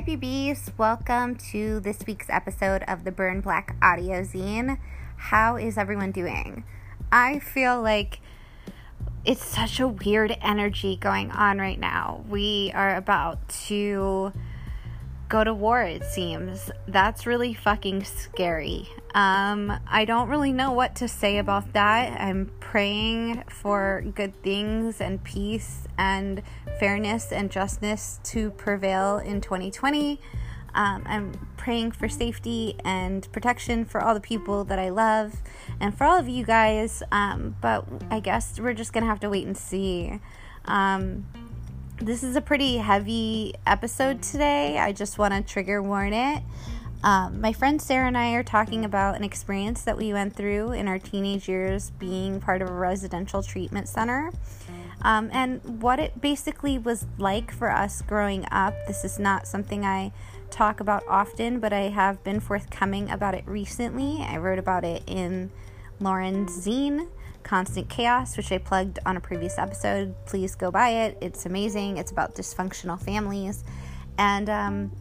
Hi, BBs. Welcome to this week's episode of the Burn Black Audio Zine. How is everyone doing? I feel like it's such a weird energy going on right now. We are about to go to war, it seems. That's really fucking scary. Um, I don't really know what to say about that. I'm praying for good things and peace and fairness and justness to prevail in 2020. Um, I'm praying for safety and protection for all the people that I love and for all of you guys. Um, but I guess we're just gonna have to wait and see. Um, this is a pretty heavy episode today. I just want to trigger warn it. Um, my friend Sara and I are talking about an experience that we went through in our teenage years being part of a residential treatment center. Um, and what it basically was like for us growing up. This is not something I talk about often, but I have been forthcoming about it recently. I wrote about it in Lauren's zine, Constant Chaos, which I plugged on a previous episode. Please go buy it. It's amazing. It's about dysfunctional families. And um,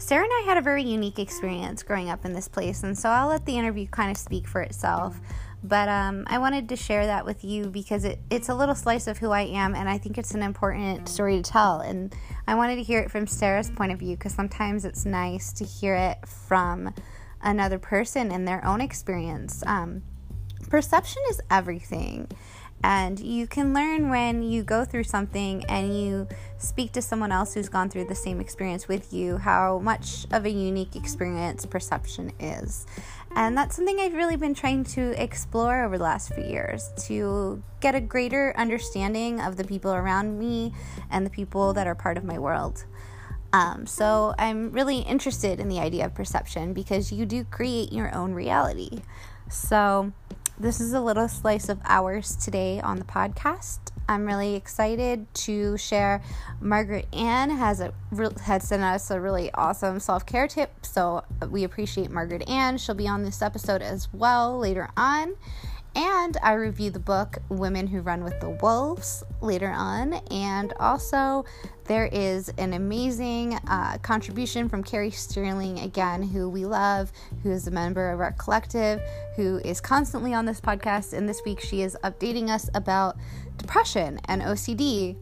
Sara and I had a very unique experience growing up in this place, and so I'll let the interview kind of speak for itself. But um, I wanted to share that with you because it, it's a little slice of who I am, and I think it's an important story to tell. And I wanted to hear it from Sara's point of view because sometimes it's nice to hear it from another person and their own experience. Um, perception is everything. And you can learn when you go through something and you speak to someone else who's gone through the same experience with you how much of a unique experience perception is. And that's something I've really been trying to explore over the last few years to get a greater understanding of the people around me and the people that are part of my world. Um, so I'm really interested in the idea of perception because you do create your own reality. So this is a little slice of ours today on the podcast. I'm really excited to share. Margaret Anne has a had sent us a really awesome self care tip, so we appreciate Margaret Anne. She'll be on this episode as well later on. And I review the book Women Who Run with the Wolves later on. And also, there is an amazing uh, contribution from Carrie Sterling, again, who we love, who is a member of our collective, who is constantly on this podcast. And this week, she is updating us about depression and OCD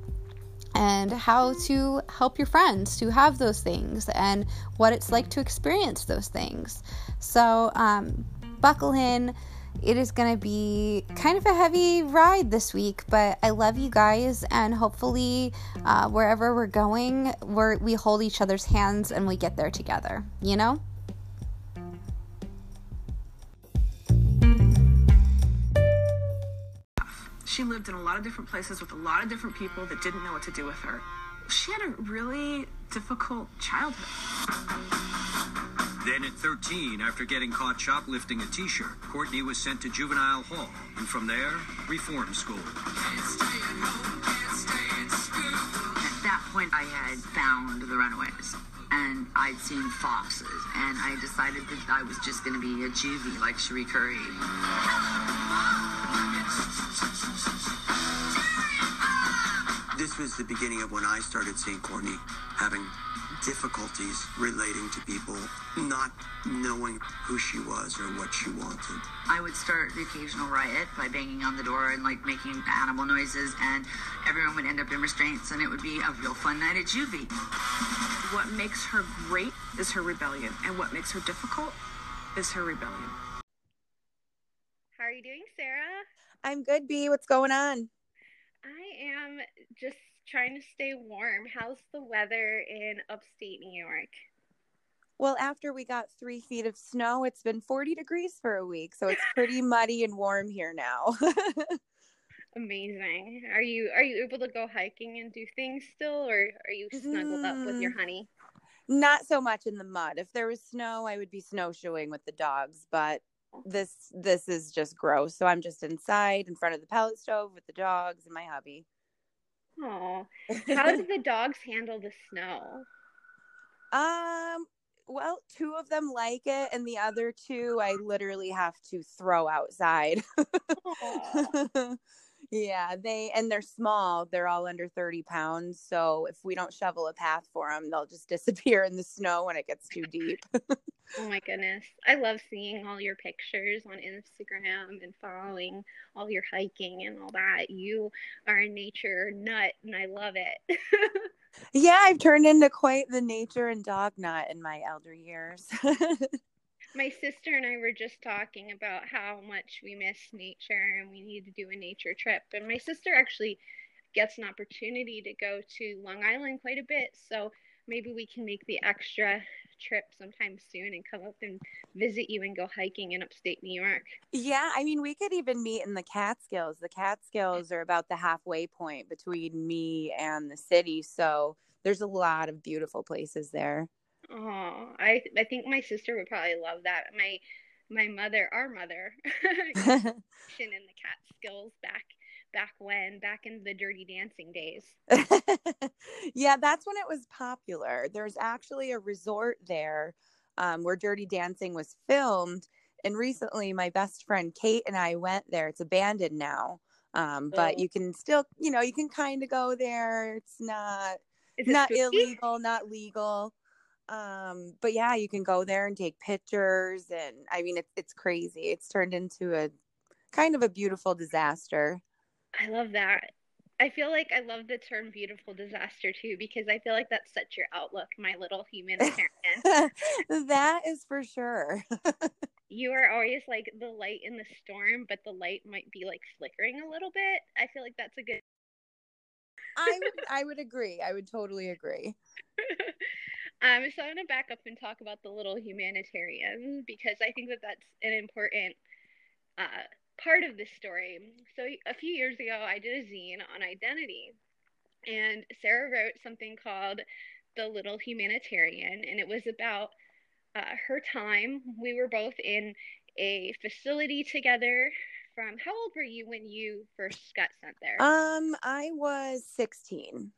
and how to help your friends to have those things and what it's like to experience those things. So, um, buckle in it is going to be kind of a heavy ride this week, but I love you guys, and hopefully, uh, wherever we're going, we're, we hold each other's hands and we get there together, you know? She lived in a lot of different places with a lot of different people that didn't know what to do with her. She had a really difficult childhood. Then at 13, after getting caught shoplifting a t-shirt, Courtney was sent to juvenile hall, and from there, reform school. At that point, I had found the runaways. And I'd seen foxes, and I decided that I was just going to be a juvie like Cherie Currie. This was the beginning of when I started seeing Courtney having difficulties relating to people, not knowing who she was or what she wanted. I would start the occasional riot by banging on the door and like making animal noises, and everyone would end up in restraints, and it would be a real fun night at juvie. What makes her great is her rebellion, and what makes her difficult is her rebellion. How are you doing, Sara? I'm good, B. What's going on? I am just trying to stay warm. How's the weather in upstate New York? Well, after we got three feet of snow, it's been 40 degrees for a week, so it's pretty muddy and warm here now. Amazing. Are you are you able to go hiking and do things still, or are you snuggled up with your Mm. honey? Not so much in the mud. If there was snow, I would be snowshoeing with the dogs, but this this is just gross. So I'm just inside in front of the pellet stove with the dogs and my hubby. Oh, how do the dogs handle the snow? Um, well, two of them like it, and the other two I literally have to throw outside. Yeah, they and they're small. They're all under 30 pounds. So if we don't shovel a path for them, they'll just disappear in the snow when it gets too deep. Oh my goodness. I love seeing all your pictures on Instagram and following all your hiking and all that. You are a nature nut and I love it. yeah, I've turned into quite the nature and dog nut in my elder years. My sister and I were just talking about how much we miss nature and we need to do a nature trip. And my sister actually gets an opportunity to go to Long Island quite a bit. So maybe we can make the extra trip sometime soon and come up and visit you and go hiking in upstate New York. yeah, I mean, we could even meet in the Catskills. The Catskills are about the halfway point between me and the city. So there's a lot of beautiful places there. Oh, I I think my sister would probably love that. My my mother, our mother, in the cat skills back back when, back in the Dirty Dancing days. yeah, that's when it was popular. There's actually a resort there um, where Dirty Dancing was filmed. And recently, my best friend Kate and I went there. It's abandoned now, um, but Oh. you can still, you know, you can kind of go there. It's not Is it not spooky? illegal, not legal. Um, but yeah, you can go there and take pictures. And I mean, it's it's crazy. It's turned into a kind of a beautiful disaster. I love that. I feel like I love the term beautiful disaster too because I feel like that's such your outlook, my little humanitarian. that is for sure. you are always like the light in the storm, but the light might be like flickering a little bit. I feel like that's a good I would I would agree. I would totally agree. um, so I'm gonna back up and talk about the little humanitarian because I think that that's an important uh, part of this story. So a few years ago, I did a zine on identity, and Sara wrote something called The Little Humanitarian, and it was about uh, her time. We were both in a facility together. From how old were you when you first got sent there? Um, I was 16.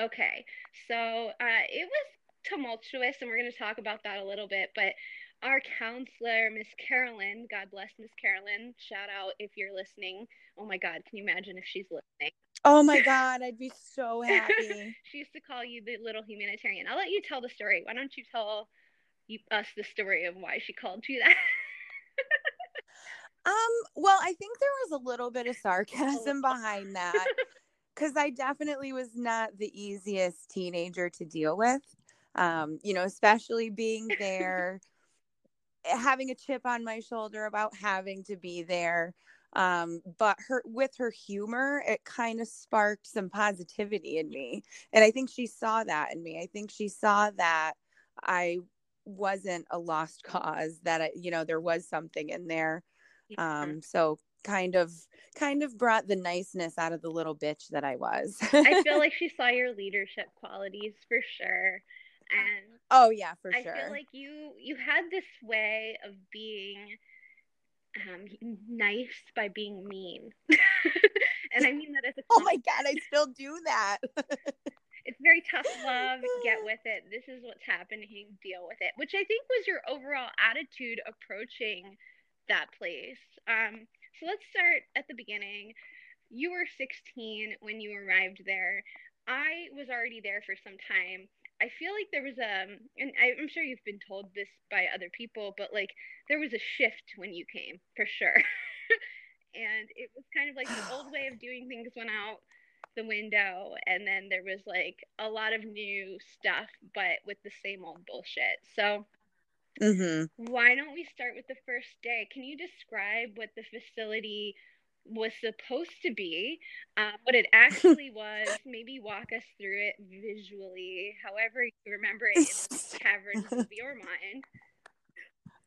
Okay, so uh, it was tumultuous, and we're going to talk about that a little bit. But our counselor, Miss Carolyn, God bless Miss Carolyn, shout out if you're listening. Oh my God, can you imagine if she's listening? Oh my god, I'd be so happy. she used to call you the little humanitarian. I'll let you tell the story. Why don't you tell you, us the story of why she called you that? Um, well, I think there was a little bit of sarcasm behind that because I definitely was not the easiest teenager to deal with. Um, you know, especially being there, having a chip on my shoulder about having to be there. Um, but her with her humor, it kind of sparked some positivity in me. And I think she saw that in me. I think she saw that I wasn't a lost cause, that I, you know, there was something in there um so kind of kind of brought the niceness out of the little bitch that i was I feel like she saw your leadership qualities for sure. And oh yeah for I sure i feel like you you had this way of being um, nice by being mean, and I mean that as a oh my god i still do that It's very tough love. Get with it. This is what's happening. Deal with it. Which I think was your overall attitude approaching that place. Um, so let's start at the beginning. You were 16 when you arrived there. I was already there for some time. I feel like there was a, and I, I'm sure you've been told this by other people, but like there was a shift when you came for sure. and it was kind of like the old way of doing things went out the window, and then there was like a lot of new stuff, but with the same old bullshit. So hmm why don't we start with the first day? Can you describe what the facility was supposed to be, uh, what it actually was? Maybe walk us through it visually, however you remember it in the caverns of your mind.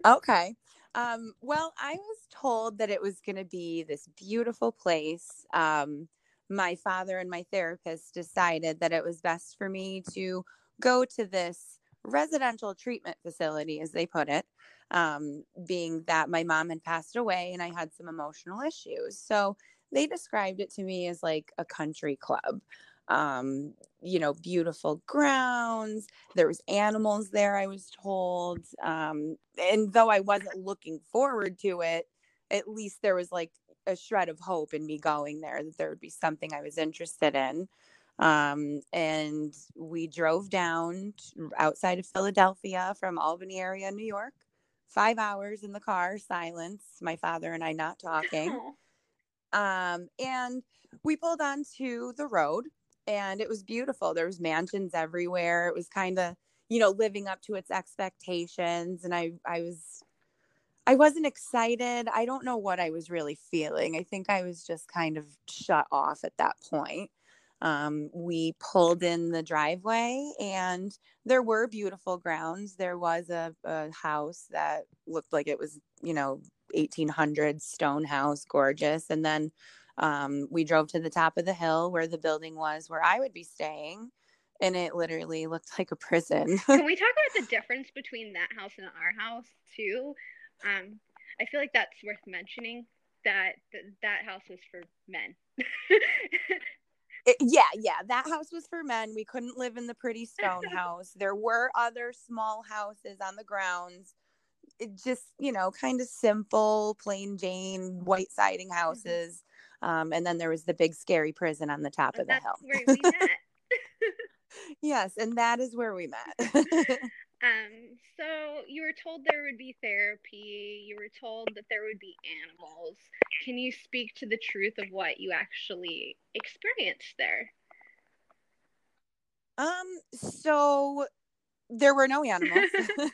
okay um well i was told that it was going to be this beautiful place um my father and my therapist decided that it was best for me to go to this residential treatment facility as they put it um, being that my mom had passed away and i had some emotional issues. So they described it to me as like a country club. Um, you know beautiful grounds there was animals there i was told um, and though i wasn't looking forward to it at least there was like a shred of hope in me going there that there would be something i was interested in. Um, and we drove down outside of philadelphia from albany area new york five hours in the car silence my father and i not talking. Um, and we pulled onto the road and it was beautiful. There was mansions everywhere. It was kind of you know living up to its expectations and i i was i wasn't excited. I don't know what i was really feeling. I think i was just kind of shut off at that point um, we pulled in the driveway and there were beautiful grounds there was a, a house that looked like it was you know 1800 stone house gorgeous and then um, we drove to the top of the hill where the building was where i would be staying and it literally looked like a prison Can we talk about the difference between that house and our house too? Um, I feel like that's worth mentioning. That th- that house was for men. It- yeah yeah that house was for men we couldn't live in the pretty stone house there were other small houses on the grounds. It just you know kind of simple plain jane white siding houses um, and then there was the big scary prison on the top of the hill. where we met. yes and that is where we met Um, so you were told there would be therapy. You were told that there would be animals. Can you speak to the truth of what you actually experienced there? Um, so there were no animals.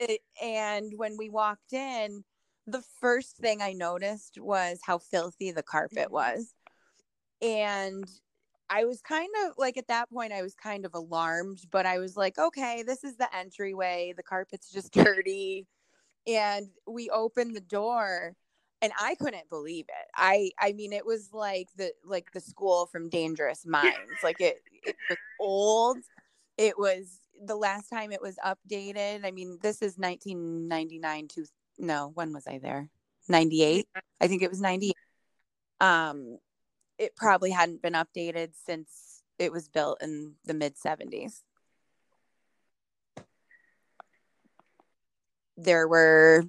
It- and when we walked in, the first thing I noticed was how filthy the carpet Mhm. was. And I was kind of like at that point, I was kind of alarmed, but I was like, okay, this is the entryway. The carpet's just dirty. And we opened the door and I couldn't believe it. I I mean it was like the like the school from Dangerous Minds. Like it it was old it was the last time it was updated. I mean, this is 1999 to no, when was I there? 98. I think it was 98. Um, it probably hadn't been updated since it was built in the mid 70s. There were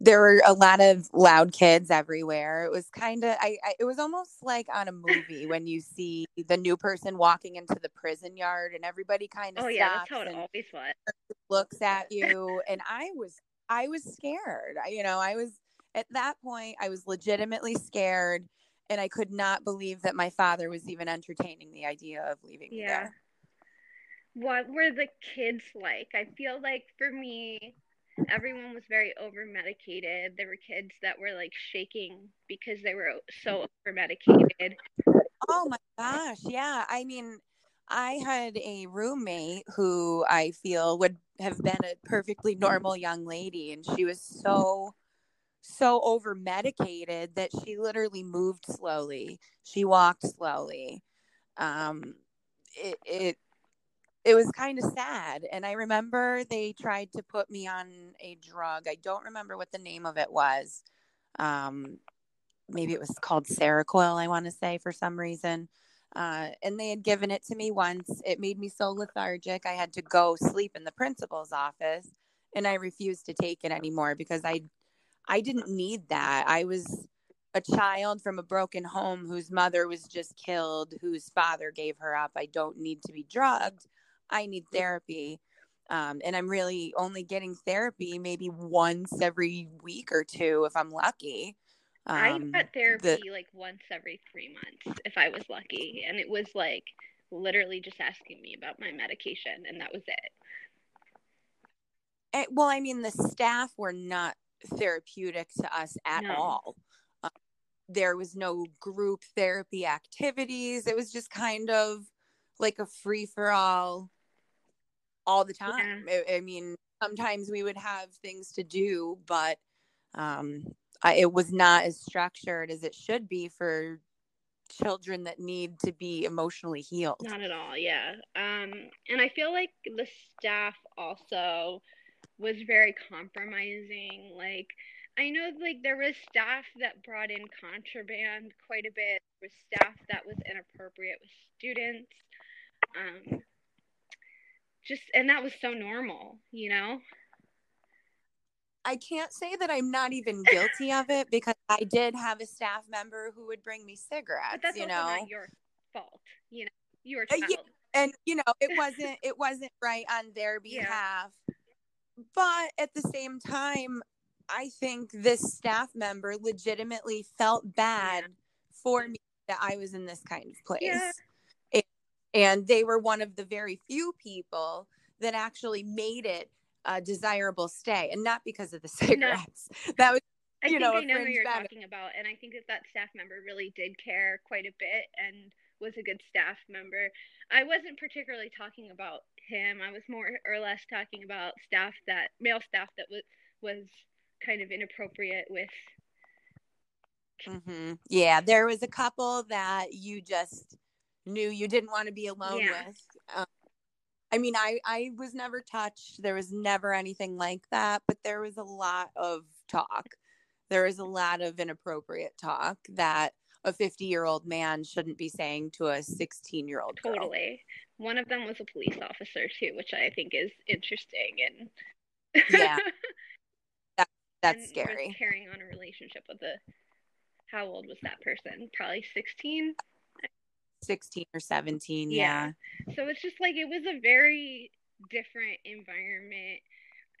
there were a lot of loud kids everywhere. It was kind of I, I it was almost like on a movie when you see the new person walking into the prison yard and everybody kind of Oh yeah, that's how it always was. looks at you and I was I was scared. I, you know, I was at that point I was legitimately scared and I could not believe that my father was even entertaining the idea of leaving me Yeah. there. What were the kids like? I feel like for me, everyone was very over medicated. There were kids that were like shaking because they were so over medicated. Oh my gosh. Yeah. I mean, I had a roommate who I feel would have been a perfectly normal young lady, and she was so, so over medicated that she literally moved slowly. She walked slowly. Um, it, it, it was kind of sad. And I remember they tried to put me on a drug. I don't remember what the name of it was. Um, maybe it was called Seroquel, I want to say, for some reason. Uh, and they had given it to me once. It made me so lethargic. I had to go sleep in the principal's office, and I refused to take it anymore because I, I didn't need that. I was a child from a broken home whose mother was just killed, whose father gave her up. I don't need to be drugged. I need therapy. Um, and I'm really only getting therapy maybe once every week or two if I'm lucky. I Um, got the- therapy like once every three months if I was lucky, and it was like literally just asking me about my medication, and that was it. Eh, well, I mean, the staff were not therapeutic to us at No. all. Uh, there was no group therapy activities. It was just kind of like a free for all all the time. I, I mean, sometimes we would have things to do, but um, I, it was not as structured as it should be for children that need to be emotionally healed. Not at all, yeah. Um, and I feel like the staff also was very compromising. Like, I know like there was staff that brought in contraband quite a bit. There was staff that was inappropriate with students. Um, just and that was so normal, you know. I can't say that I'm not even guilty of it because I did have a staff member who would bring me cigarettes, But that's you also know. not your fault, you know. You were Uh, yeah. and you know, it wasn't it wasn't right on their Yeah. But at the same time, I think this staff member legitimately felt bad for me that I was in this kind of place. Yeah. And- and they were one of the very few people that actually made it a desirable stay and not because of the cigarettes. That was I you think know, I know who you're benefit. talking about, and I think that that staff member really did care quite a bit and was a good staff member. I wasn't particularly talking about him. I was more or less talking about staff that male staff that was was kind of inappropriate with. hmm Yeah, there was a couple that you just knew you didn't want to be alone Yeah. with. Um, I mean, I I was never touched. There was never anything like that, but there was a lot of talk. There was a lot of inappropriate talk that a 50 year old man shouldn't be saying to a 16 year old girl. Totally. One of them was a police officer too, which I think is interesting and Yeah, that's and scary. carrying on a relationship with a how old was that person? Probably 16. 16 or 17. Yeah. Yeah. So it's just like it was a very different environment.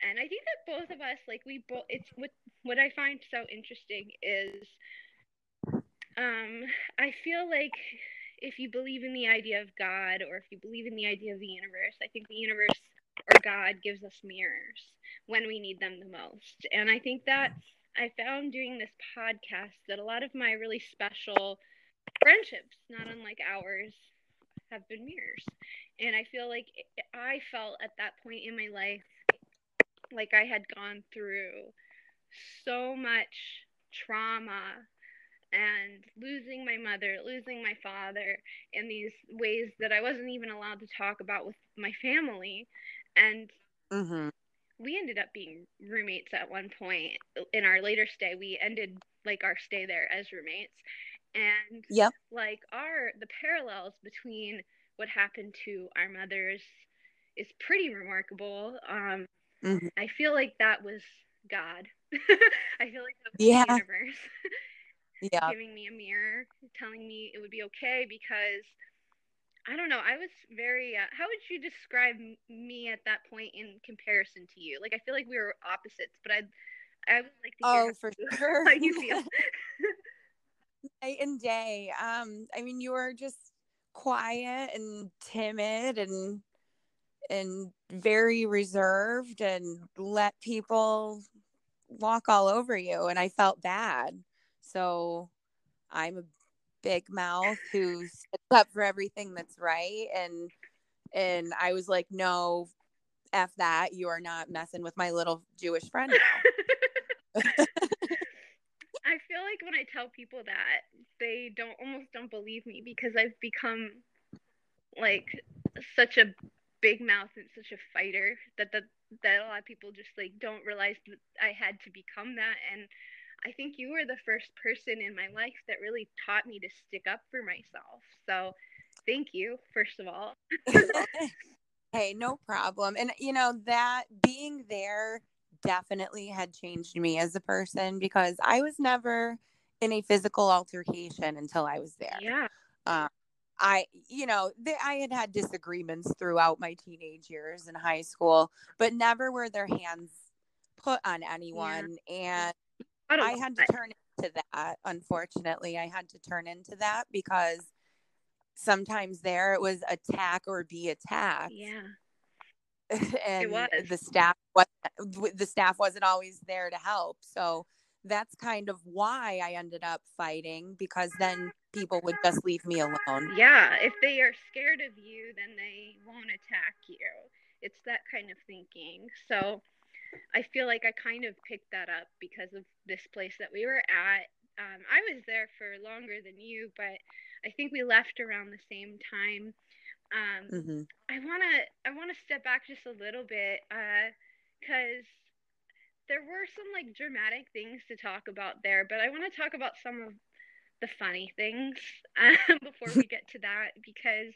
And I think that both of us, like we both, it's what what I find so interesting is, um, I feel like if you believe in the idea of God or if you believe in the idea of the universe, I think the universe or God gives us mirrors when we need them the most. And I think that I found doing this podcast that a lot of my really special friendships, not unlike ours, have been mirrors. And I feel like I felt at that point in my life like I had gone through so much trauma and losing my mother, losing my father in these ways that I wasn't even allowed to talk about with my family. And hmm we ended up being roommates at one point. In our later stay we ended like our stay there as roommates. And Yep. like our the parallels between what happened to our mothers is pretty remarkable. Um Mhm. i feel like that was god. I feel like that was Yeah. the universe Yeah. giving me a mirror telling me it would be okay because I don't know. I was very. Uh, how would you describe me at that point in comparison to you? Like, I feel like we were opposites, but I, I would like to hear Oh, for you- sure. how you feel. Night and day. Um, I mean, you were just quiet and timid and and very reserved and let people walk all over you and I felt bad. So I'm a big mouth who sticks up for everything that's right and and I was like, no, F that. You are not messing with my little Jewish friend now. I feel like when I tell people that, they don't almost don't believe me because I've become like such a big mouth and such a fighter that that that a lot of people just like don't realize that I had to become that and I think you were the first person in my life that really taught me to stick up for myself. So thank you, first of all. hey, no problem. And you know that being there definitely had changed me as a person because I was never in a physical altercation until I was there. Yeah. Um, I, you know, th- I had had disagreements throughout my teenage years in high school, but never were their hands put on anyone. And I know had to turn into that. Unfortunately, I had to turn into that because sometimes there it was attack or be attacked. Yeah. and the staff was the staff wasn't always there to help. So that's kind of why I ended up fighting because then people would just leave me alone. Yeah, if they are scared of you, then they won't attack you. It's that kind of thinking. So I feel like I kind of picked that up because of this place that we were at. Um, I was there for longer than you, but I think we left around the same time. Um, hmm I wanna I wanna step back just a little bit, uh, cause there were some like dramatic things to talk about there, but I want to talk about some of the funny things um, before we get to that because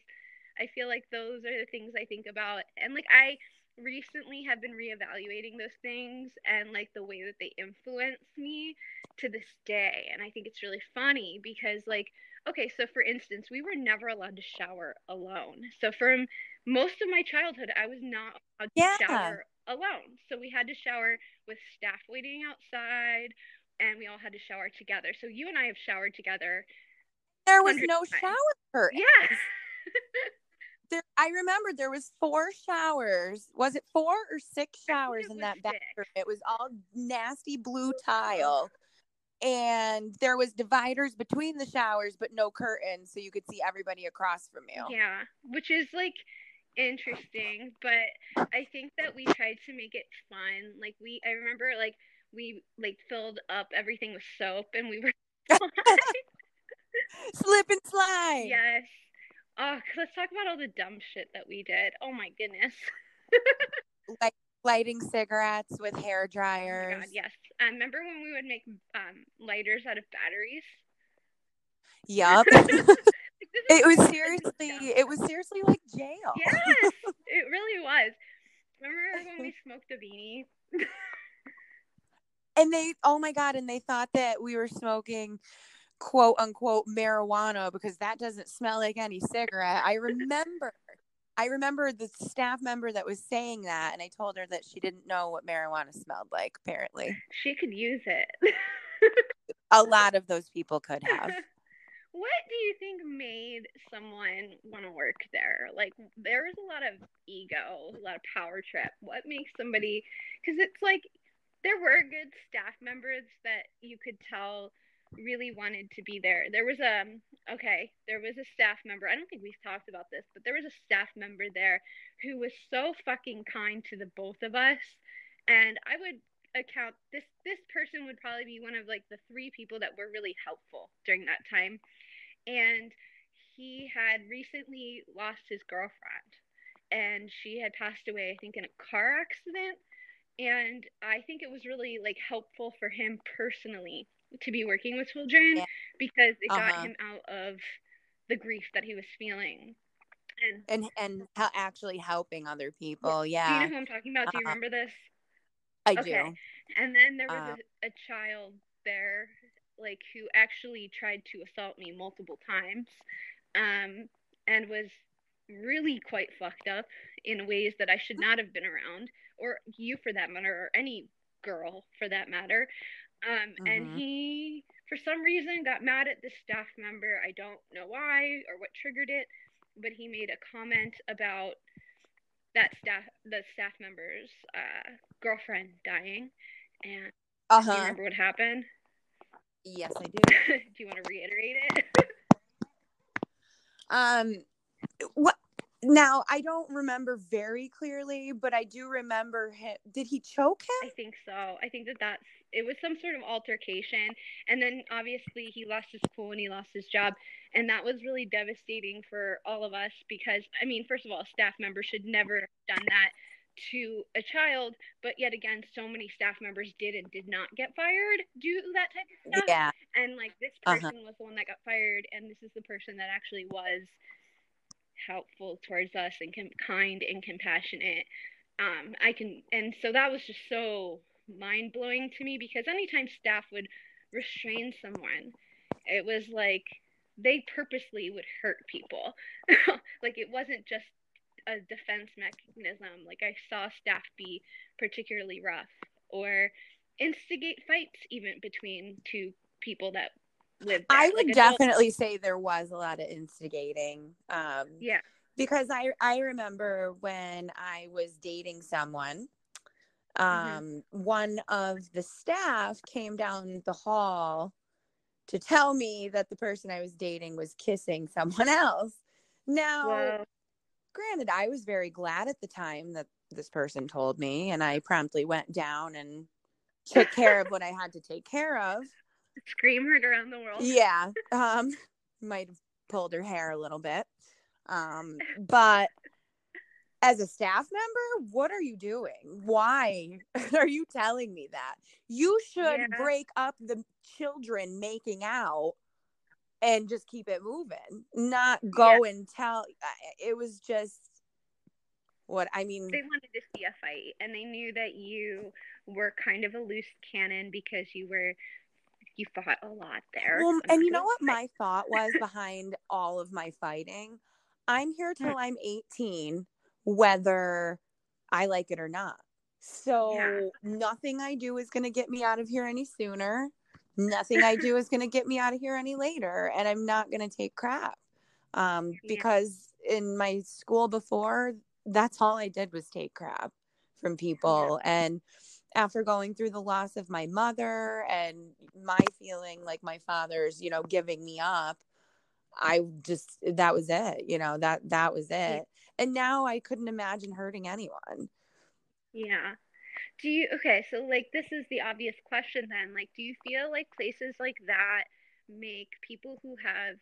I feel like those are the things I think about, and like I recently have been reevaluating those things and like the way that they influence me to this day, and I think it's really funny because like okay, so for instance, we were never allowed to shower alone. So from most of my childhood, I was not allowed to shower alone. So we had to shower with staff waiting outside, and we all had to shower together. So you and I have showered together. There was no times. shower curtain. Yes. There, I remember there was four showers. Was it four or six showers in that six. bathroom? It was all nasty blue tile. And there was dividers between the showers, but no curtains, so you could see everybody across from you. Yeah, which is like interesting, but I think that we tried to make it fun. Like we, I remember like we like filled up everything with soap, and we were. Slip and slide. yes. Oh, let's talk about all the dumb shit that we did. Oh my goodness. Like lighting cigarettes with hair Oh my dryers. God, yes. I remember when we would make um, lighters out of batteries. Yup. Like, this is it was seriously it was seriously like jail. Yes, it really was. Remember when we smoked a beanie? And they oh my god, and they thought that we were smoking quote unquote marijuana because that doesn't smell like any cigarette. I remember I remember the staff member that was saying that and I told her that she didn't know what marijuana smelled like apparently. She could use it. A lot of those people could have. what do you think made someone want to work there? Like, there was a lot of ego, a lot of power trip. What makes somebody? Because it's like there were good staff members that you could tell really wanted to be there. There was a okay, there was a staff member. I don't think we've talked about this, but there was a staff member there who was so fucking kind to the both of us. And I would account this this person would probably be one of like the three people that were really helpful during that time. And he had recently lost his girlfriend. and she had passed away, I think, in a car accident. And I think it was really like helpful for him personally to be working with children Yeah. because it got Uh-huh. him out of the grief that he was feeling. And and and hel- actually helping other people. Yeah. Do you know who I'm talking about? Do you Uh-huh. remember this? I okay. do. And then there was Uh, a, a child there, like who actually tried to assault me multiple times, um, and was really quite fucked up in ways that I should not have been around, or you for that matter, or any girl for that matter. Um, and Mhm. he, for some reason, got mad at the staff member. I don't know why or what triggered it, but he made a comment about that staff, the staff member's uh, girlfriend dying. And Uh do you remember what happened? Yes, I do. do you want to reiterate it? Um? Now I don't remember very clearly, but I do remember him. Did he choke him? I think so. I think that that's it was some sort of altercation, and then obviously he lost his cool and he lost his job, and that was really devastating for all of us because I mean, first of all, a staff member should never have done that to a child, but yet again, so many staff members did and did not get fired due to that type of stuff. Yeah. and like this Uh-huh. person was the one that got fired and this is the person that actually was helpful towards us and com- kind and compassionate. Um i can and so that was just so mind-blowing to me because anytime staff would restrain someone it was like they purposely would hurt people. Like it wasn't just a defense mechanism. Like i saw staff be particularly rough or instigate fights even between two people that I like would adults. definitely say there was a lot of instigating. Um, yeah because I I remember when I was dating someone, um, Mm-hmm. one of the staff came down the hall to tell me that the person I was dating was kissing someone else. Now, granted, I was very glad at the time that this person told me, and I promptly went down and took care of what I had to take care of. Scream heard around the world Yeah, um, might have pulled her hair a little bit. Um, but as a staff member, what are you doing? Why are you telling me that? You should Yeah. break up the children making out and just keep it moving, not go and tell. It was just what I mean. they wanted to see a fight and they knew that you were kind of a loose cannon because you were you fought a lot there Well, and you know what my thought was behind all of my fighting? I'm here Hmm. till I'm 18, whether I like it or not. So Yeah. nothing I do is going to get me out of here any sooner. Nothing I do is going to get me out of here any later. And I'm not going to take crap. Um, Yeah. because in my school before, that's all I did was take crap from people. And after going through the loss of my mother and my feeling like my father's, you know, giving me up, I just that was it, you know, that that was it. And now I couldn't imagine hurting anyone. Yeah. Do you okay, so like this is the obvious question then. Like do you feel like places like that make people who have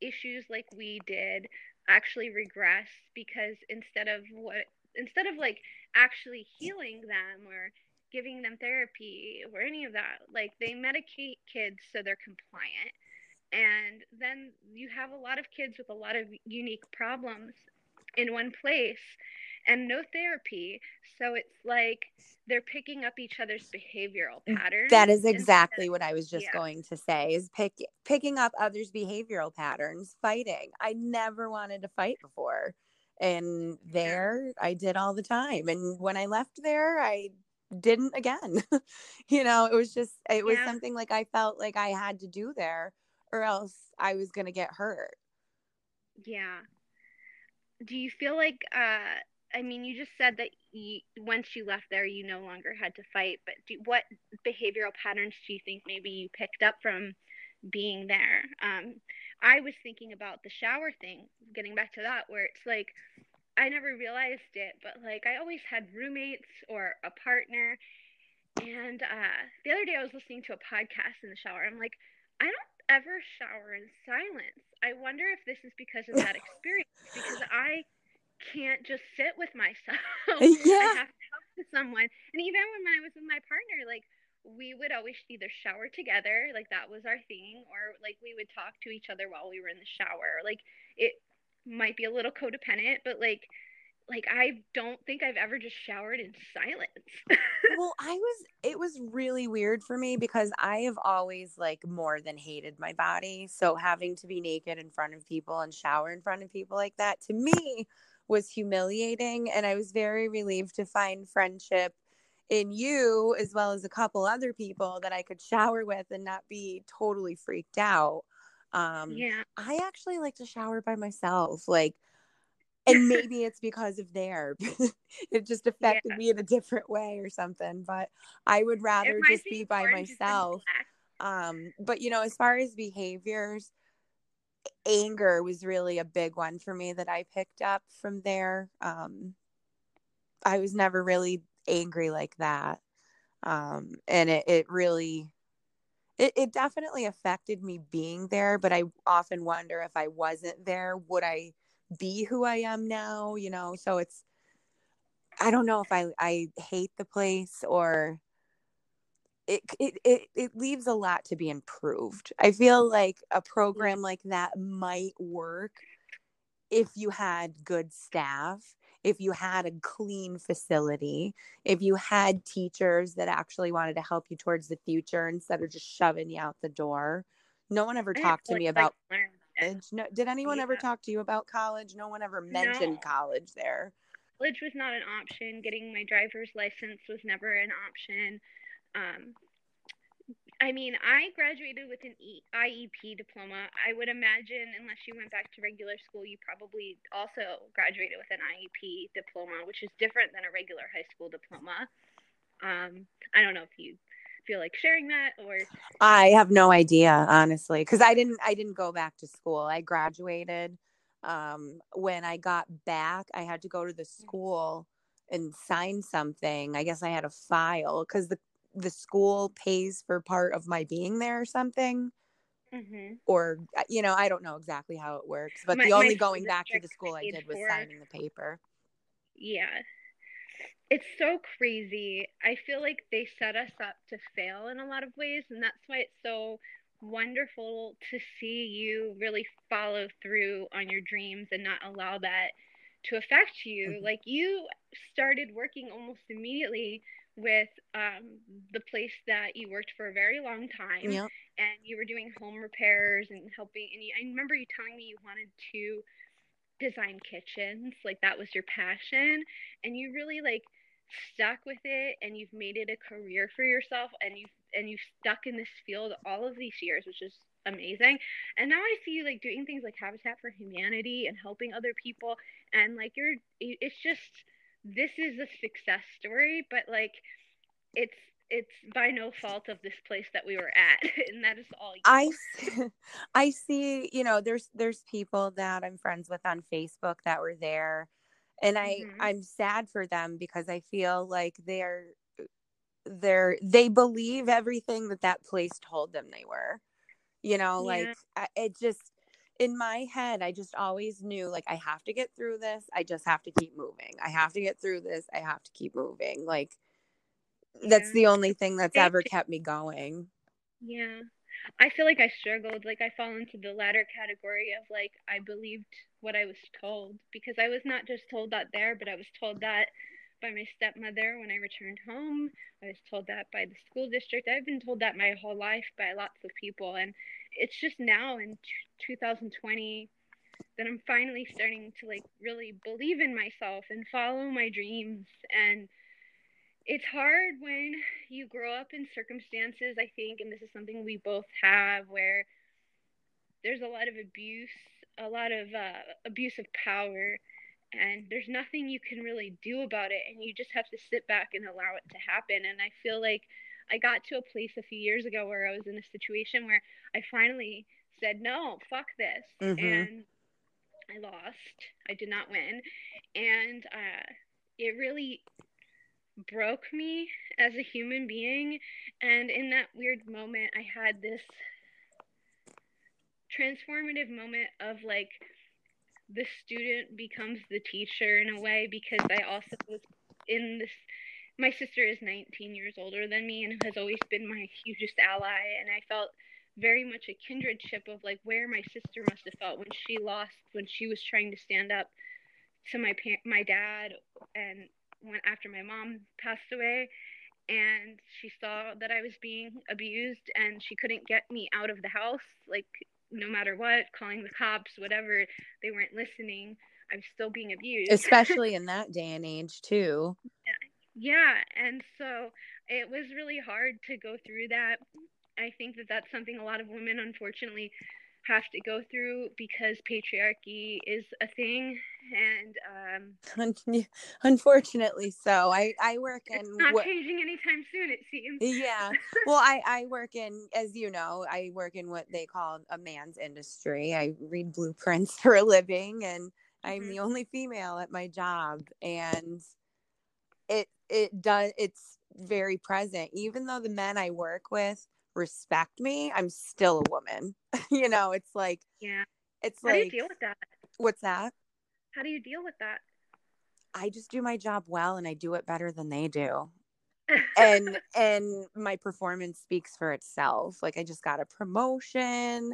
issues like we did actually regress because instead of what instead of like actually healing them or giving them therapy or any of that, like they medicate kids so they're compliant. And then you have a lot of kids with a lot of unique problems in one place and no therapy. So it's like they're picking up each other's behavioral patterns. Mm, That is exactly what I was just yeah. going to say is pick picking up others' behavioral patterns, fighting. I never wanted to fight before. And there I did all the time. And when I left there, I didn't again. you know, it was just it was Yeah. something like I felt like I had to do there or else I was going to get hurt. Yeah. Do you feel like uh I mean you just said that you, once you left there you no longer had to fight, but do, what behavioral patterns do you think maybe you picked up from being there? Um I was thinking about the shower thing, getting back to that where it's like I never realized it, but like I always had roommates or a partner. And uh the other day I was listening to a podcast in the shower. I'm like, I don't ever shower in silence. I wonder if this is because of that experience because I can't just sit with myself. Yeah. I have to talk to someone. And even when I was with my partner, like we would always either shower together, like that was our thing, or like we would talk to each other while we were in the shower. Like it might be a little codependent, but like like I don't think I've ever just showered in silence. well, I was it was really weird for me because I have always like more than hated my body. So having to be naked in front of people and shower in front of people like that to me was humiliating and I was very relieved to find friendship in you as well as a couple other people that I could shower with and not be totally freaked out. Um yeah. I actually like to shower by myself. Like and maybe it's because of there it just affected Yeah. me in a different way or something but i would rather just be by myself um but you know as far as behaviors anger was really a big one for me that i picked up from there um i was never really angry like that um and it, it really it, it definitely affected me being there but i often wonder if i wasn't there would i be who i am now you know? So it's i don't know if i i hate the place or it, it it it leaves a lot to be improved. I feel like a program like that might work if you had good staff if you had a clean facility if you had teachers that actually wanted to help you towards the future instead of just shoving you out the door no one ever talked to feel me like about college no, did anyone ever talk to you about college no one ever mentioned No. college there college was not an option. Getting my driver's license was never an option. Um, I mean, I graduated with an e- IEP diploma. I would imagine, unless you went back to regular school, you probably also graduated with an IEP diploma, which is different than a regular high school diploma. Um, I don't know if you feel like sharing that or I have no idea, honestly, because I didn't I didn't go back to school. I graduated. Um, when I got back, I had to go to the school and sign something. I guess I had a file because the the school pays for part of my being there or something. Mhm. Or uh, you know, I don't know exactly how it works, but My- the only going back to the school I did was for signing the paper. Yeah. It's so crazy. I feel like they set us up to fail in a lot of ways, and that's why it's so wonderful to see you really follow through on your dreams and not allow that to affect you. Mhm. Like you started working almost immediately with um, the place that you worked for a very long time Yep. and you were doing home repairs and helping and you, I remember you telling me you wanted to design kitchens like that was your passion and you really like stuck with it and you've made it a career for yourself and you've and you've stuck in this field all of these years which is amazing and now i see you like doing things like habitat for humanity and helping other people and like you're it's just this is a success story but like it's it's by no fault of this place that we were at and that is all. I I see, you know, there's there's people that I'm friends with on Facebook that were there and I Mhm. I'm sad for them because I feel like they're they're they believe everything that that place told them they were. You know, Yeah. like I, it just in my head I just always knew like I have to get through this. I just have to keep moving. I have to get through this. I have to keep moving. Like that's Yeah. the only thing that's ever kept me going. Yeah. I feel like I struggled. Like I fall into the latter category of like I believed what I was told because I was not just told that there, but I was told that by my stepmother when I returned home. I was told that by the school district. I've been told that my whole life by lots of people and it's just now in t- 2020 that I'm finally starting to like really believe in myself and follow my dreams. And it's hard when you grow up in circumstances i think and this is something we both have where there's a lot of abuse a lot of uh, abuse of power and there's nothing you can really do about it and you just have to sit back and allow it to happen. And i feel like i got to a place a few years ago where i was in a situation where i finally said no fuck this Mhm. and i lost. I did not win. And uh, it really broke me as a human being. And in that weird moment i had this transformative moment of like the student becomes the teacher in a way because I also was in this my sister is 19 years older than me and has always been my hugest ally and I felt very much a kindredship of like where my sister must have felt when she lost when she was trying to stand up to my pa- my dad and when after my mom passed away. And she saw that I was being abused and she couldn't get me out of the house like no matter what calling the cops whatever they weren't listening. I'm still being abused. Especially in that day and age, too. Yeah and so it was really hard to go through that i think that that's something a lot of women unfortunately have to go through because patriarchy is a thing and um, Unfortunately, so. I, I work in. it's not changing anytime soon it seems yeah well i i work in as you know i work in what they call a man's industry i read blueprints for a living and i'm Mhm. the only female at my job and it it does it's very present. Even though the men i work with respect me i'm still a woman. You know it's like yeah. it's like how like do you deal with that? What's that? How do you deal with that? I just do my job well and i do it better than they do. And and my performance speaks for itself. Like i just got a promotion.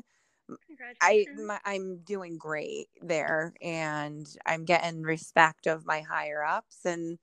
I my, i'm doing great there and i'm getting respect of my higher ups and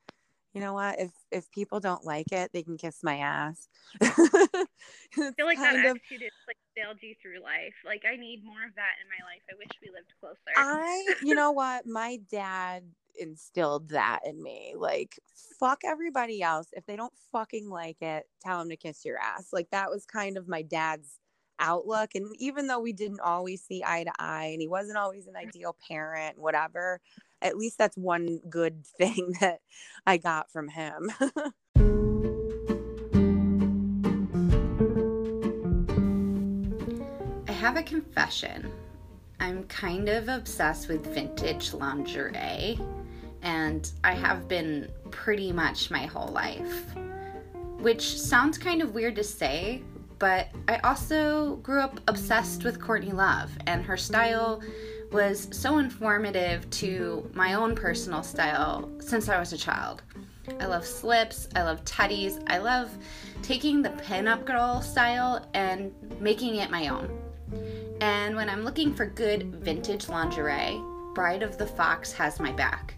you know what if if people don't like it they can kiss my ass I feel like that of attitude is like sailed you through life. Like I need more of that in my life. I wish we lived closer. I, you know what? My dad instilled that in me. Like, fuck everybody else. If they don't fucking like it, tell them to kiss your ass. Like, that was kind of my dad's outlook. And even though we didn't always see eye to eye and he wasn't always an ideal parent, whatever, at least that's one good thing that I got from him. I have a confession. I'm kind of obsessed with vintage lingerie, and I have been pretty much my whole life. Which sounds kind of weird to say, but I also grew up obsessed with Courtney Love, and her style was so informative to mm-hmm. my own personal style since I was a child. I love slips, I love tutties, I love taking the pinup girl style and making it my own. And when I'm looking for good vintage lingerie, Bride of the Fox has my back.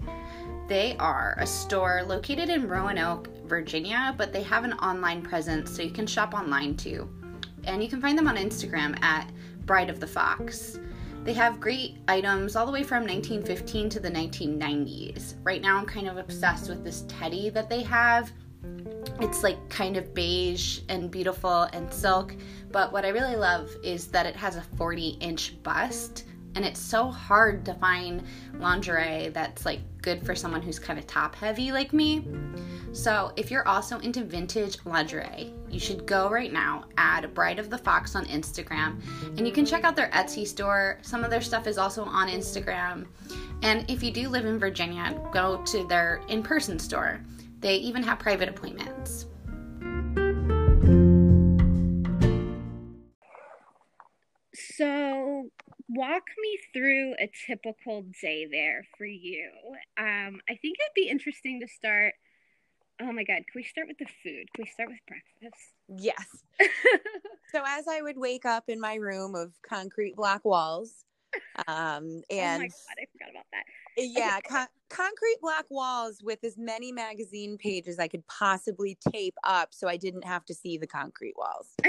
They are a store located in Roanoke, Virginia, but they have an online presence so you can shop online too. And you can find them on Instagram at Bride of the Fox. They have great items all the way from 1915 to the 1990s. Right now, I'm kind of obsessed with this teddy that they have. It's like kind of beige and beautiful and silk, but what I really love is that it has a 40 inch bust and it's so hard to find lingerie that's like good for someone who's kind of top heavy like me. So, if you're also into vintage lingerie, you should go right now, add Bride of the Fox on Instagram, and you can check out their Etsy store. Some of their stuff is also on Instagram. And if you do live in Virginia, go to their in person store. They even have private appointments. Walk me through a typical day there for you. Um, I think it'd be interesting to start. Oh my God, can we start with the food? Can we start with breakfast? yes. So as I would wake up in my room of concrete block walls, um, oh my and God, I forgot about that. yeah, con- concrete block walls with as many magazine pages I could possibly tape up, so I didn't have to see the concrete walls.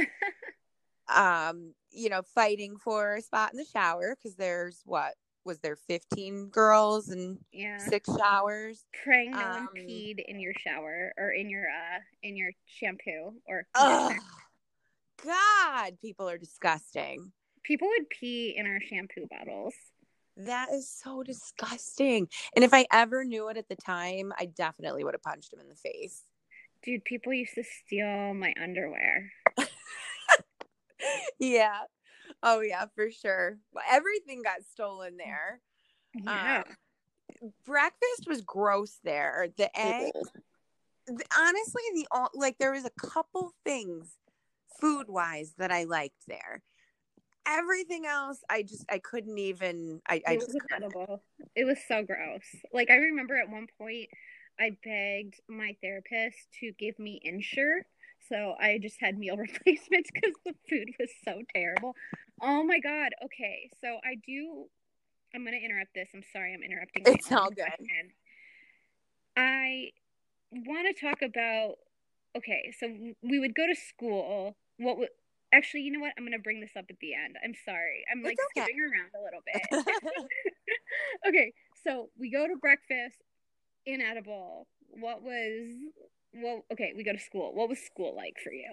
um, you know, fighting for a spot in the shower because there's what was there 15 girls and Yeah. six showers. Praying no Um, one peed in your shower or in your uh in your shampoo or Oh. God, people are disgusting. people would pee in our shampoo bottles. That is so disgusting. And if I ever knew it at the time, I definitely would have punched him in the face. Dude, people used to steal my underwear. yeah. Oh yeah, for sure. Everything got stolen there. Yeah. Um, breakfast was gross there. The egg, the- honestly, the o- like there was a couple things food wise that I liked there. everything else, I just I couldn't even. I, I it was couldn't. It was so gross. Like I remember at one point, I begged my therapist to give me Ensure, so I just had meal replacements because the food was so terrible. Oh my god. Okay, so I do. I'm gonna interrupt this. I'm sorry. I'm interrupting. It's all good. question. I want to talk about. Okay, so we would go to school. What would actually? You know what? I'm gonna bring this up at the end. I'm sorry. I'm like okay. skipping around a little bit. okay, so we go to breakfast inedible. What was well okay, we go to school. What was school like for you?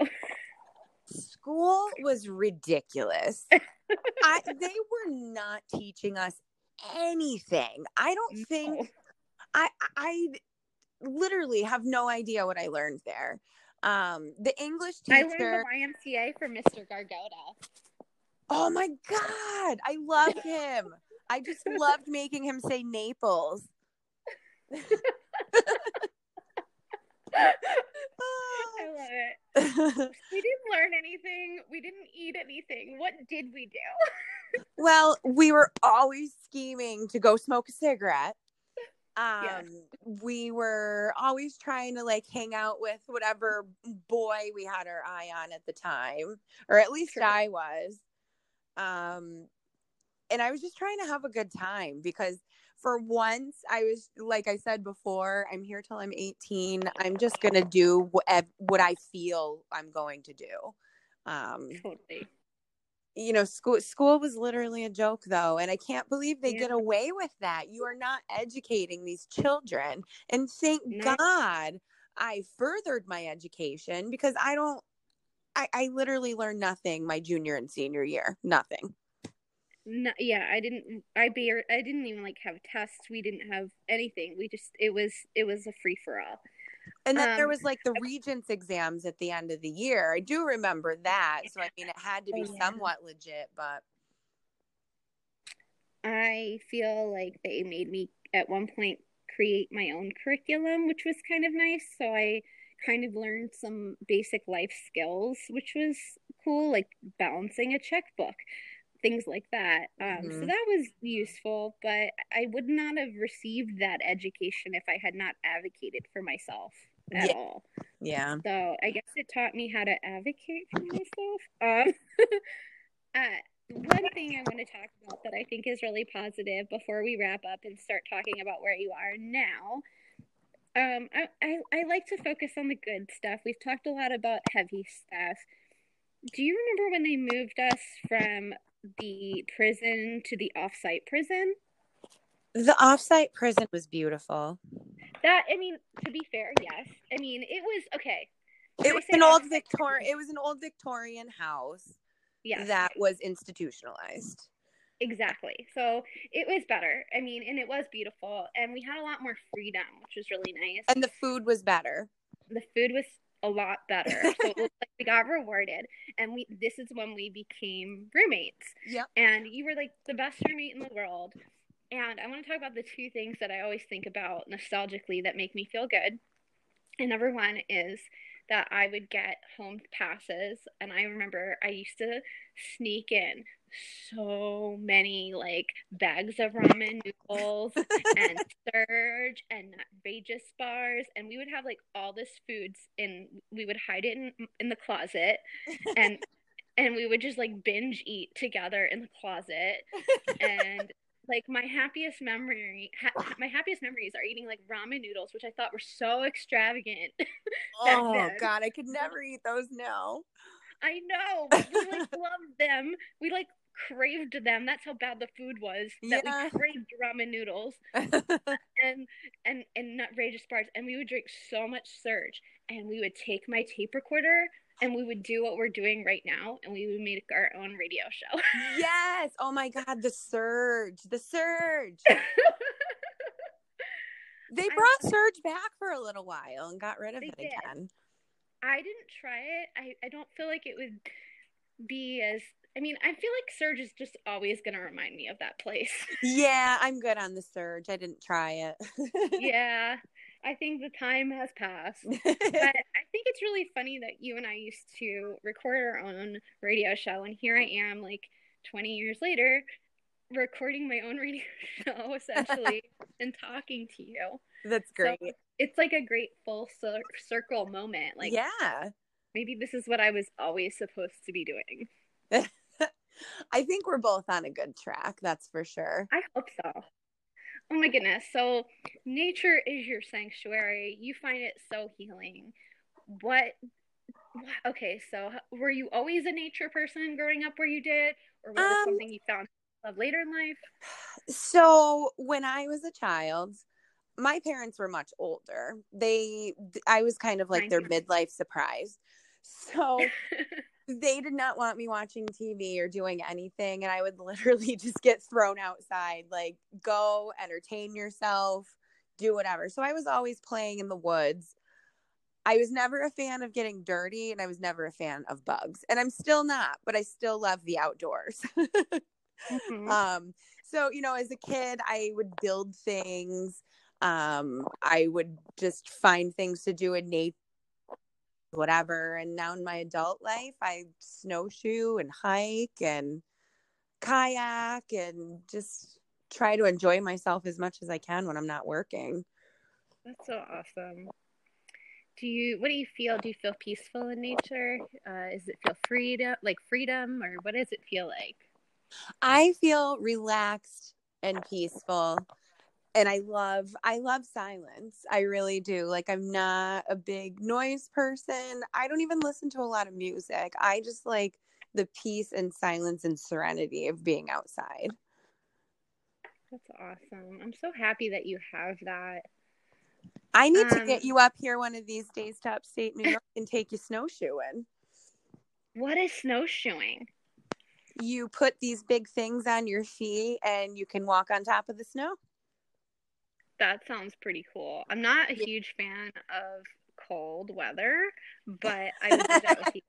School was ridiculous. I they were not teaching us anything. I don't think I I literally have no idea what I learned there. Um, the English teacher. I learned the YMCA from Mr. Gargota. Oh my god, I love him. I just loved making him say Naples. I love it. We didn't learn anything. We didn't eat anything. What did we do? well, we were always scheming to go smoke a cigarette. Um, Yes. we were always trying to like hang out with whatever boy we had our eye on at the time, or at least True. I was. Um, and I was just trying to have a good time because for once I was like I said before, I'm here till I'm 18. I'm just gonna do what what I feel I'm going to do. Um, Totally. you know school school was literally a joke though and i can't believe they Yeah. get away with that you are not educating these children and thank No. god i furthered my education because i don't I, I literally learned nothing my junior and senior year nothing No, yeah, I didn't. I bear. I didn't even like have tests. We didn't have anything. We just. It was. It was a free for all. and then there Um, was like the regents exams at the end of the year i do remember that so i mean it had to be Oh, yeah. somewhat legit but I feel like they made me at one point create my own curriculum, which was kind of nice. So I kind of learned some basic life skills, which was cool, like balancing a checkbook, things like that. Um, so Mhm. that was useful, but I would not have received that education if I had not advocated for myself at Yeah. all. yeah So I guess it taught me how to advocate for myself. Um, uh, one thing I want to talk about that I think is really positive before we wrap up and start talking about where you are now. Um, I, I, I like to focus on the good stuff. We've talked a lot about heavy stuff. Do you remember when they moved us from the prison to the offsite prison? the offsite prison was beautiful That I mean, to be fair, yes. I mean, it was okay. When it was an old Victorian. It was an old Victorian house Yes, that was institutionalized. Exactly. So it was better. I mean, and it was beautiful, and we had a lot more freedom, which was really nice. And the food was better. the food was a lot better. So it like we got rewarded, and we this is when we became roommates. Yep. And you were like the best roommate in the world. And I want to talk about the two things that I always think about nostalgically that make me feel good. And number one is that I would get home passes, and I remember I used to sneak in so many like bags of ramen noodles and surge and Vegas bars, and we would have like all this foods, and we would hide it in, in the closet, and and we would just like binge eat together in the closet, and like my happiest memory, ha- my happiest memories are eating like ramen noodles, which I thought were so extravagant. Oh then. God, I could never eat those now. I know, we like loved them. We like craved them. That's how bad the food was. That Yeah. we craved ramen noodles and and and outrageous bars, and we would drink so much surge, and we would take my tape recorder and we would do what we're doing right now, and we would make our own radio show. yes. Oh my God, the surge, the surge. They I- brought surge back for a little while and got rid of it did. again. I didn't try it. I I don't feel like it would be as. I mean, I feel like Surge is just always gonna remind me of that place. Yeah, I'm good on the surge. I didn't try it. yeah, I think the time has passed. but I think it's really funny that you and I used to record our own radio show, and here I am, like 20 years later, recording my own radio show essentially and talking to you. That's So great. it's like a great full cir- circle moment. Like yeah. maybe this is what I was always supposed to be doing. I think we're both on a good track, that's for sure. I hope so. Oh my goodness. So nature is your sanctuary. You find it so healing. What wha- okay, so were you always a nature person growing up where you did or was it Um, something you found love later in life? So when I was a child, my parents were much older. They I was kind of like their midlife surprise. So they did not want me watching TV or doing anything and I would literally just get thrown outside like go entertain yourself, do whatever. So I was always playing in the woods. I was never a fan of getting dirty and I was never a fan of bugs. And I'm still not, but I still love the outdoors. Mhm. um so you know as a kid i would build things um i would just find things to do in nature whatever and now in my adult life i snowshoe and hike and kayak and just try to enjoy myself as much as i can when i'm not working That's so awesome. Do you what do you feel? Do you feel peaceful in nature? Uh does it feel freedom like freedom or what does it feel like? I feel relaxed and peaceful. And I love I love silence. I really do. Like I'm not a big noise person. I don't even listen to a lot of music. I just like the peace and silence and serenity of being outside. That's awesome. I'm so happy that you have that. I need to Um, get you up here one of these days to upstate New York and take you snowshoeing. What is snowshoeing? You put these big things on your feet and you can walk on top of the snow. That sounds pretty cool. I'm not a huge fan of cold weather, but I would do that with you.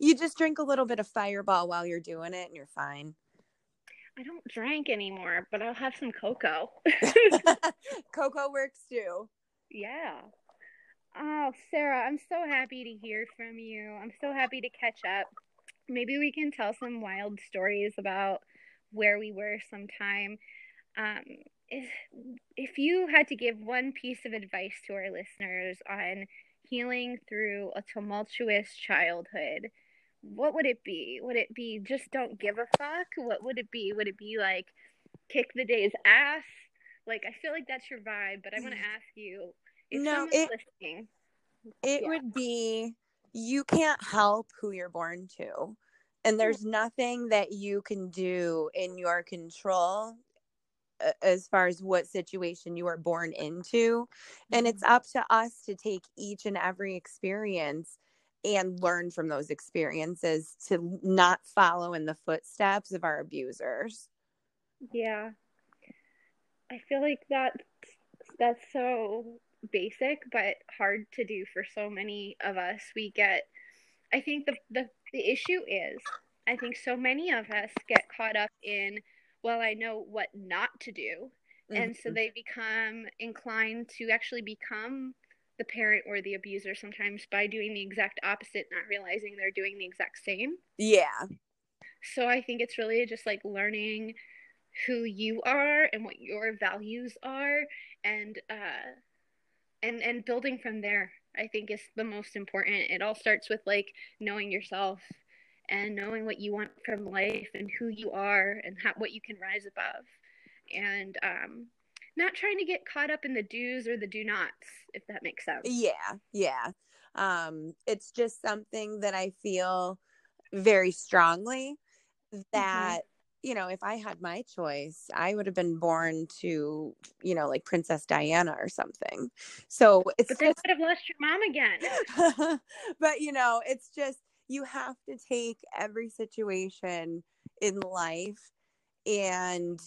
You just drink a little bit of fireball while you're doing it and you're fine. I don't drink anymore, but I'll have some cocoa. Cocoa works too. yeah. Oh, Sara, I'm so happy to hear from you. I'm so happy to catch up. Maybe we can tell some wild stories about where we were sometime. Um, if, if you had to give one piece of advice to our listeners on healing through a tumultuous childhood, what would it be? Would it be just don't give a fuck? What would it be? Would it be like kick the day's ass? Like, I feel like that's your vibe, but I want to mm. ask you if No, it- listening. It Yeah. would be you can't help who you're born to. And mm. there's nothing that you can do in your control as far as what situation you are born into. And it's mm-hmm. up to us to take each and every experience and learn from those experiences to not follow in the footsteps of our abusers. Yeah. I feel like that that's so basic but hard to do for so many of us. We get I think the the, the issue is I think so many of us get caught up in well I know what not to do and so Mhm. they become inclined to actually become the parent or the abuser sometimes by doing the exact opposite not realizing they're doing the exact same. yeah. So I think it's really just like learning who you are and what your values are and uh and and building from there I think is the most important. It all starts with like knowing yourself and knowing what you want from life and who you are and how, what you can rise above. And um not trying to get caught up in the do's or the do nots if that makes sense. Yeah, yeah. Um, it's just something that I feel very strongly that, you know, if I had my choice, I would have been born to, you know, like Princess Diana or something. So it's But then you just, would have lost your mom again. but you know, it's just, you have to take every situation in life and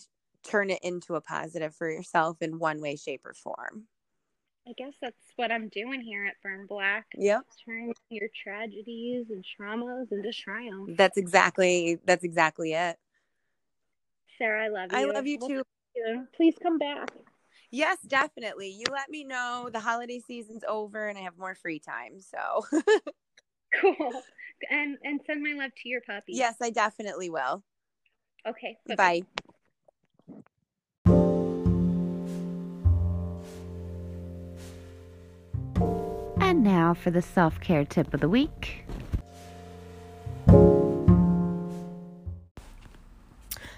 turn it into a positive for yourself in one way, shape, or form. I guess that's what I'm doing here at Burn Black. Yep. Turning your tragedies and traumas into triumphs. That's exactly that's exactly it. Sara, I love you. I love you We'll too. you. Please come back. Yes, definitely. You let me know the holiday season's over and I have more free time. So Cool. And and send my love to your puppy. Yes, I definitely will. Okay. Bye. And now for the self care tip of the week.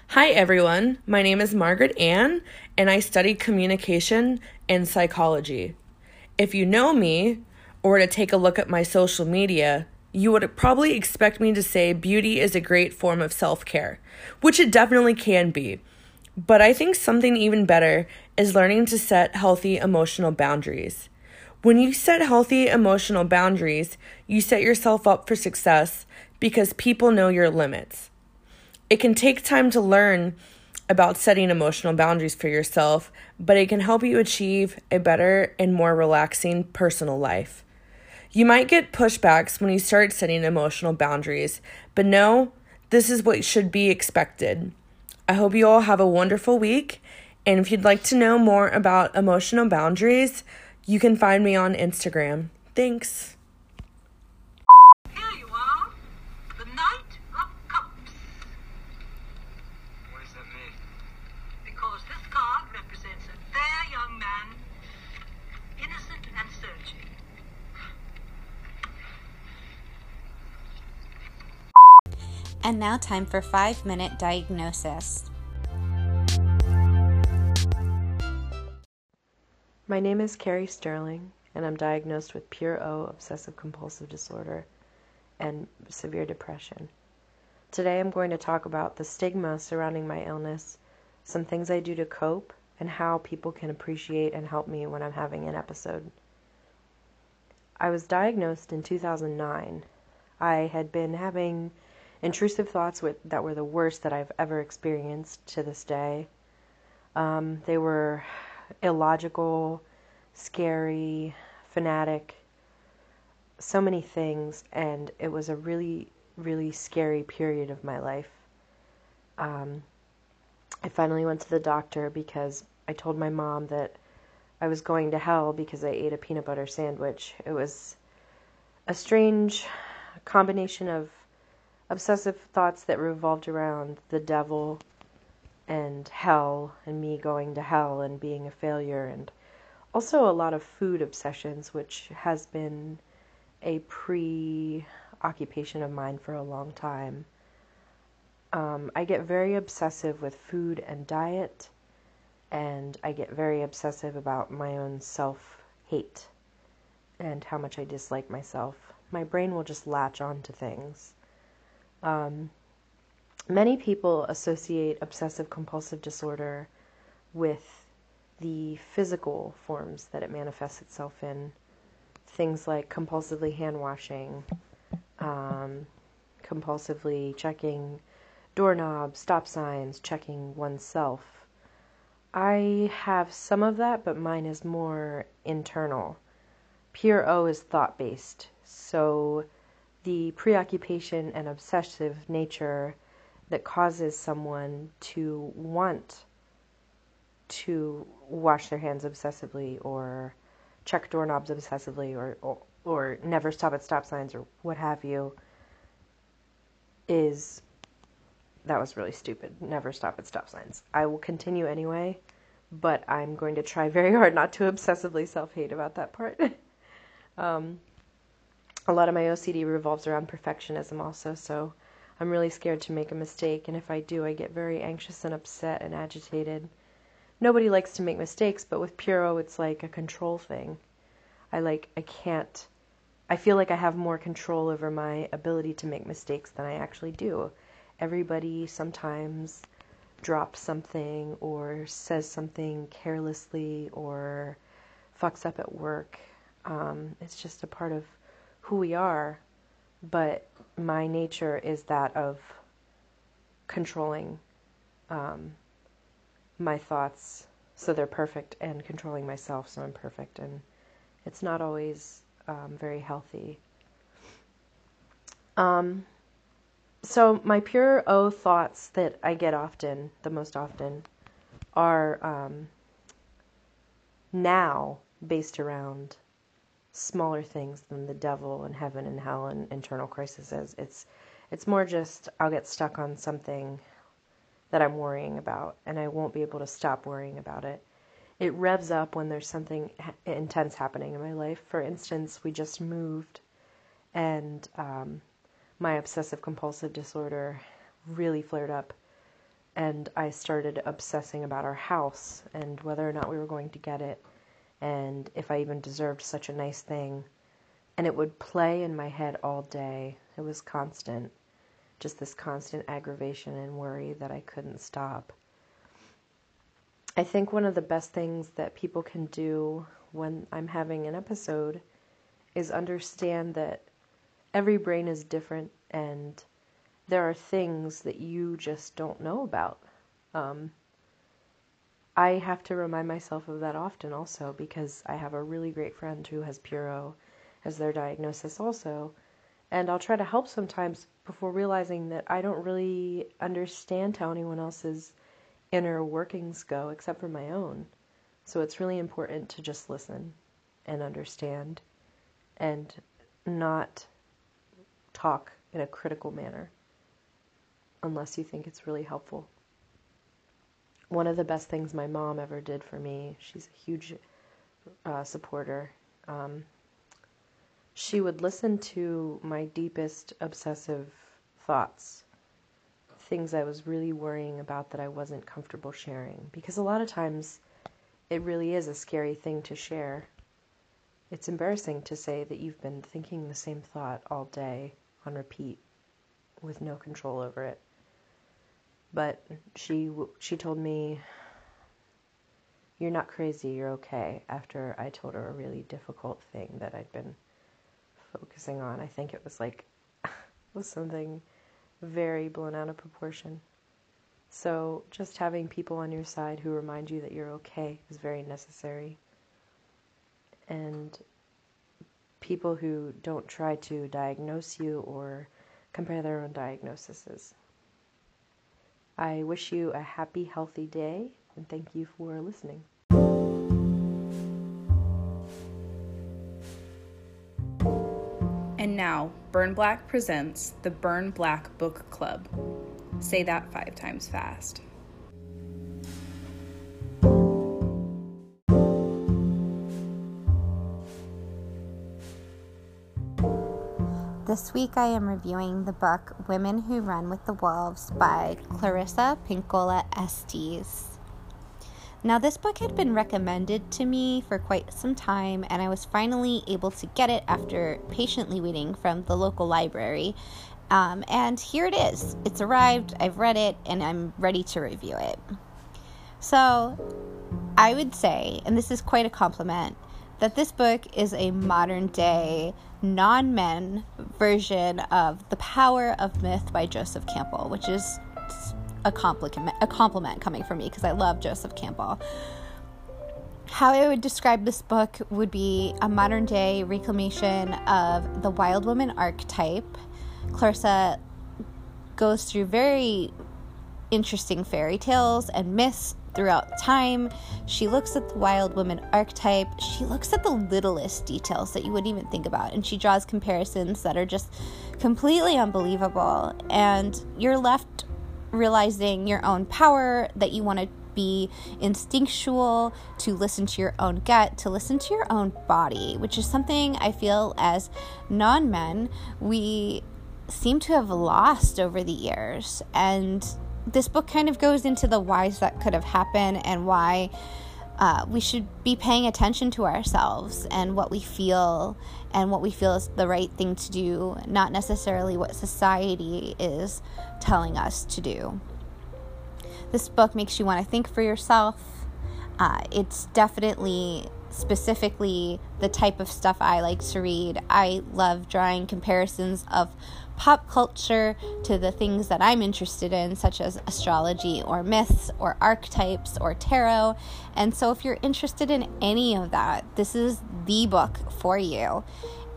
Hi, everyone. My name is Margaret Anne, and I study communication and psychology. If you know me, or to take a look at my social media, you would probably expect me to say beauty is a great form of self care, which it definitely can be. But I think something even better is learning to set healthy emotional boundaries. When you set healthy emotional boundaries, you set yourself up for success because people know your limits. It can take time to learn about setting emotional boundaries for yourself, but it can help you achieve a better and more relaxing personal life. You might get pushbacks when you start setting emotional boundaries, but no, this is what should be expected. I hope you all have a wonderful week, and if you'd like to know more about emotional boundaries, you can find me on Instagram. Thanks. Here you are, the Knight of Cups. What does that mean? Because this card represents a fair young man, innocent and searching. And now, time for five minute diagnosis. My name is Carrie Sterling, and I'm diagnosed with pure O obsessive compulsive disorder and severe depression. Today I'm going to talk about the stigma surrounding my illness, some things I do to cope, and how people can appreciate and help me when I'm having an episode. I was diagnosed in 2009. I had been having intrusive thoughts with, that were the worst that I've ever experienced to this day. Um, they were illogical, scary, fanatic, so many things, and it was a really, really scary period of my life. Um, I finally went to the doctor because I told my mom that I was going to hell because I ate a peanut butter sandwich. It was a strange combination of obsessive thoughts that revolved around the devil and hell and me going to hell and being a failure and also a lot of food obsessions which has been a preoccupation of mine for a long time. Um, i get very obsessive with food and diet and i get very obsessive about my own self hate and how much i dislike myself. My brain will just latch on to things um, many people associate obsessive compulsive disorder with the physical forms that it manifests itself in. Things like compulsively hand washing, um, compulsively checking doorknobs, stop signs, checking oneself. I have some of that, but mine is more internal. Pure O is thought based. So the preoccupation and obsessive nature that causes someone to want to wash their hands obsessively or check doorknobs obsessively or, or, or never stop at stop signs or what have you is that was really stupid. Never stop at stop signs. I will continue anyway, but I'm going to try very hard not to obsessively self hate about that part. um, a lot of my OCD revolves around perfectionism also, so I'm really scared to make a mistake, and if I do, I get very anxious and upset and agitated. Nobody likes to make mistakes, but with Pure O, it's like a control thing. I like, I can't, I feel like I have more control over my ability to make mistakes than I actually do. Everybody sometimes drops something or says something carelessly or fucks up at work. Um, it's just a part of who we are, but my nature is that of controlling um, my thoughts so they're perfect and controlling myself so I'm perfect. And it's not always um, very healthy. Um, so, my pure O thoughts that I get often, the most often, are um, now based around smaller things than the devil and heaven and hell and internal crises. It's it's more just I'll get stuck on something that I'm worrying about and I won't be able to stop worrying about it. It revs up when there's something intense happening in my life. For instance, we just moved and um, my obsessive compulsive disorder really flared up and I started obsessing about our house and whether or not we were going to get it and if I even deserved such a nice thing. And it would play in my head all day. It was constant, just this constant aggravation and worry that I couldn't stop. I think one of the best things that people can do when I'm having an episode is understand that every brain is different and there are things that you just don't know about. Um, I have to remind myself of that often also because I have a really great friend who has Pure O as their diagnosis also. And I'll try to help sometimes before realizing that I don't really understand how anyone else's inner workings go except for my own. So it's really important to just listen and understand and not talk in a critical manner unless you think it's really helpful. One of the best things my mom ever did for me, she's a huge uh, supporter. Um, she would listen to my deepest obsessive thoughts, things I was really worrying about that I wasn't comfortable sharing. Because a lot of times it really is a scary thing to share. It's embarrassing to say that you've been thinking the same thought all day on repeat with no control over it. But she she told me you're not crazy, you're okay after I told her a really difficult thing that I'd been focusing on. I think it was like it was something very blown out of proportion. So just having people on your side who remind you that you're okay is very necessary. And people who don't try to diagnose you or compare their own diagnoses. I wish you a happy, healthy day, and thank you for listening. And now, Burn Black presents the Burn Black Book Club. Say that five times fast. This week I am reviewing the book Women Who Run with the Wolves by Clarissa Pinkola Estes. Now, this book had been recommended to me for quite some time, and I was finally able to get it after patiently waiting from the local library. Um, and here it is. It's arrived, I've read it, and I'm ready to review it. So, I would say, and this is quite a compliment, that this book is a modern day non men version of The Power of Myth by Joseph Campbell, which is a compliment, a compliment coming from me because I love Joseph Campbell. How I would describe this book would be a modern day reclamation of the wild woman archetype. Clarissa goes through very interesting fairy tales and myths throughout time. She looks at the wild woman archetype. She looks at the littlest details that you wouldn't even think about. And she draws comparisons that are just completely unbelievable. And you're left realizing your own power, that you want to be instinctual, to listen to your own gut, to listen to your own body, which is something I feel as non men we seem to have lost over the years. And this book kind of goes into the whys that could have happened and why uh, we should be paying attention to ourselves and what we feel and what we feel is the right thing to do, not necessarily what society is telling us to do. This book makes you want to think for yourself. Uh, it's definitely specifically the type of stuff I like to read. I love drawing comparisons of pop culture to the things that I'm interested in, such as astrology or myths or archetypes or tarot. And so, if you're interested in any of that, this is the book for you.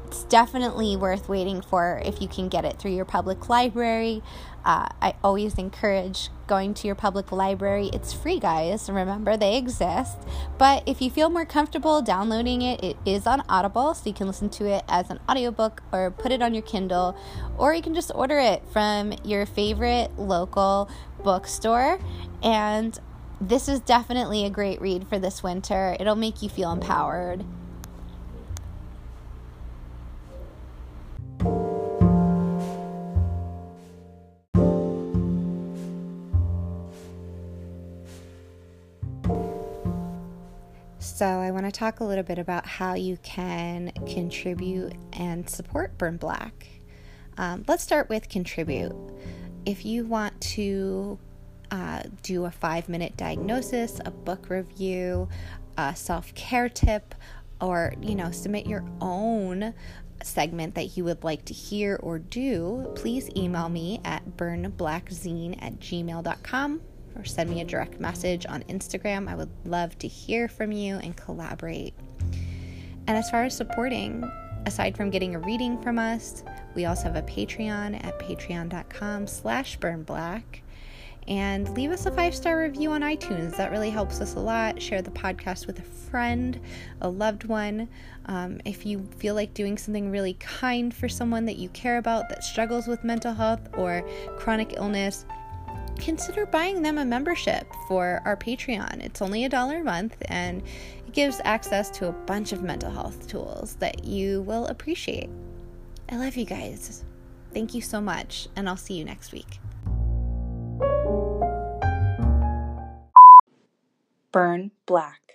It's definitely worth waiting for if you can get it through your public library. Uh, I always encourage going to your public library. It's free, guys. Remember, they exist. But if you feel more comfortable downloading it, it is on Audible, so you can listen to it as an audiobook or put it on your Kindle, or you can just order it from your favorite local bookstore. And this is definitely a great read for this winter. It'll make you feel empowered. So, I want to talk a little bit about how you can contribute and support Burn Black. Um, let's start with contribute. If you want to uh, do a five minute diagnosis, a book review, a self care tip, or you know, submit your own segment that you would like to hear or do, please email me at burnblackzine at gmail.com or send me a direct message on Instagram. I would love to hear from you and collaborate. And as far as supporting, aside from getting a reading from us, we also have a Patreon at patreon.com slash burnblack. And leave us a five star review on iTunes. That really helps us a lot. Share the podcast with a friend, a loved one. Um, if you feel like doing something really kind for someone that you care about that struggles with mental health or chronic illness, consider buying them a membership for our Patreon. It's only a dollar a month and it gives access to a bunch of mental health tools that you will appreciate. I love you guys. Thank you so much, and I'll see you next week. Burn Black.